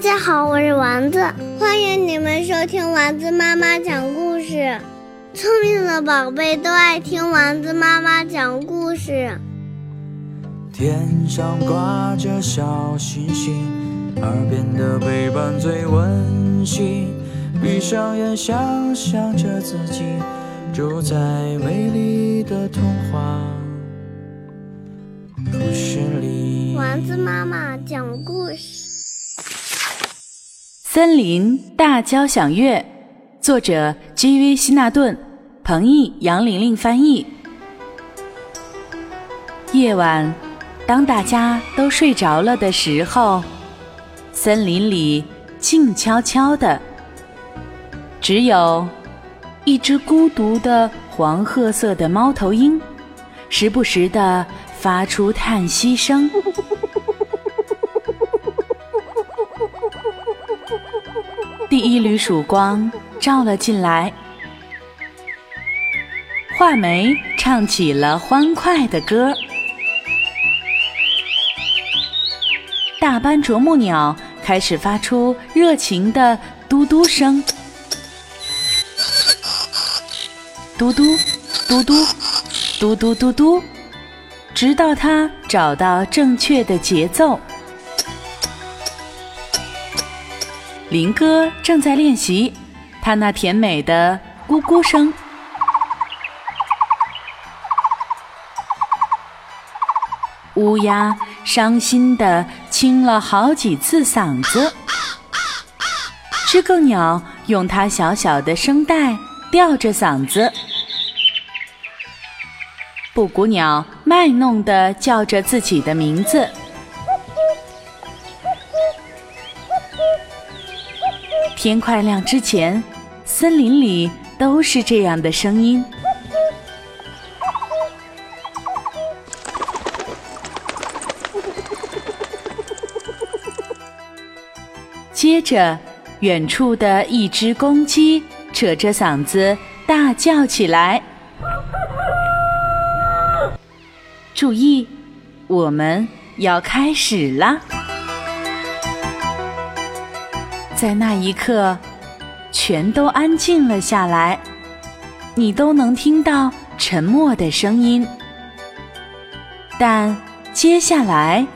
家好，我是丸子，欢迎你们收听丸子妈妈讲故事。聪明的宝贝都爱听丸子妈妈讲故事。天上挂着小星星，耳边的陪伴最温馨。闭上眼，想象着自己住在美丽的童话故事里。丸子妈妈讲故事。森林大交响乐，作者 G.V. 希纳顿，彭毅、杨玲玲翻译。夜晚，当大家都睡着了的时候，森林里静悄悄的，只有一只孤独的黄褐色的猫头鹰，时不时的发出叹息声。第一缕曙光照了进来，画眉唱起了欢快的歌，大斑啄木鸟开始发出热情的嘟嘟声，嘟嘟嘟嘟嘟嘟嘟嘟，直到它找到正确的节奏。林哥正在练习他那甜美的咕咕声。乌鸦伤心地清了好几次嗓子。知更鸟用它小小的声带吊着嗓子。布谷鸟卖弄地叫着自己的名字。天快亮之前，森林里都是这样的声音。接着，远处的一只公鸡扯着嗓子大叫起来：“注意，我们要开始啦！”在那一刻，全都安静了下来，你都能听到沉默的声音。但接下来，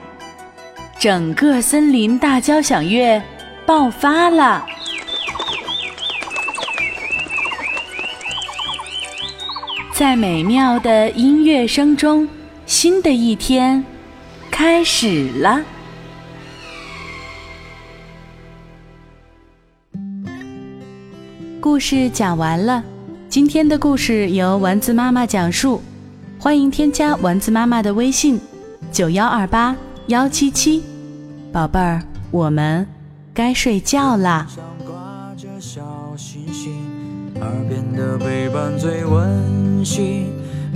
整个森林大交响乐爆发了，在美妙的音乐声中，新的一天开始了。故事讲完了，今天的故事由丸子妈妈讲述，欢迎添加丸子妈妈的微信：九幺二八幺七七，宝贝儿，我们该睡觉啦。耳边的陪伴最温馨，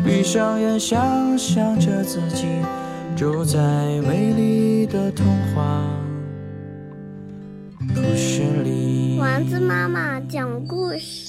闭上眼，想象着自己住在美丽的童话故事里。丸子妈妈讲故事。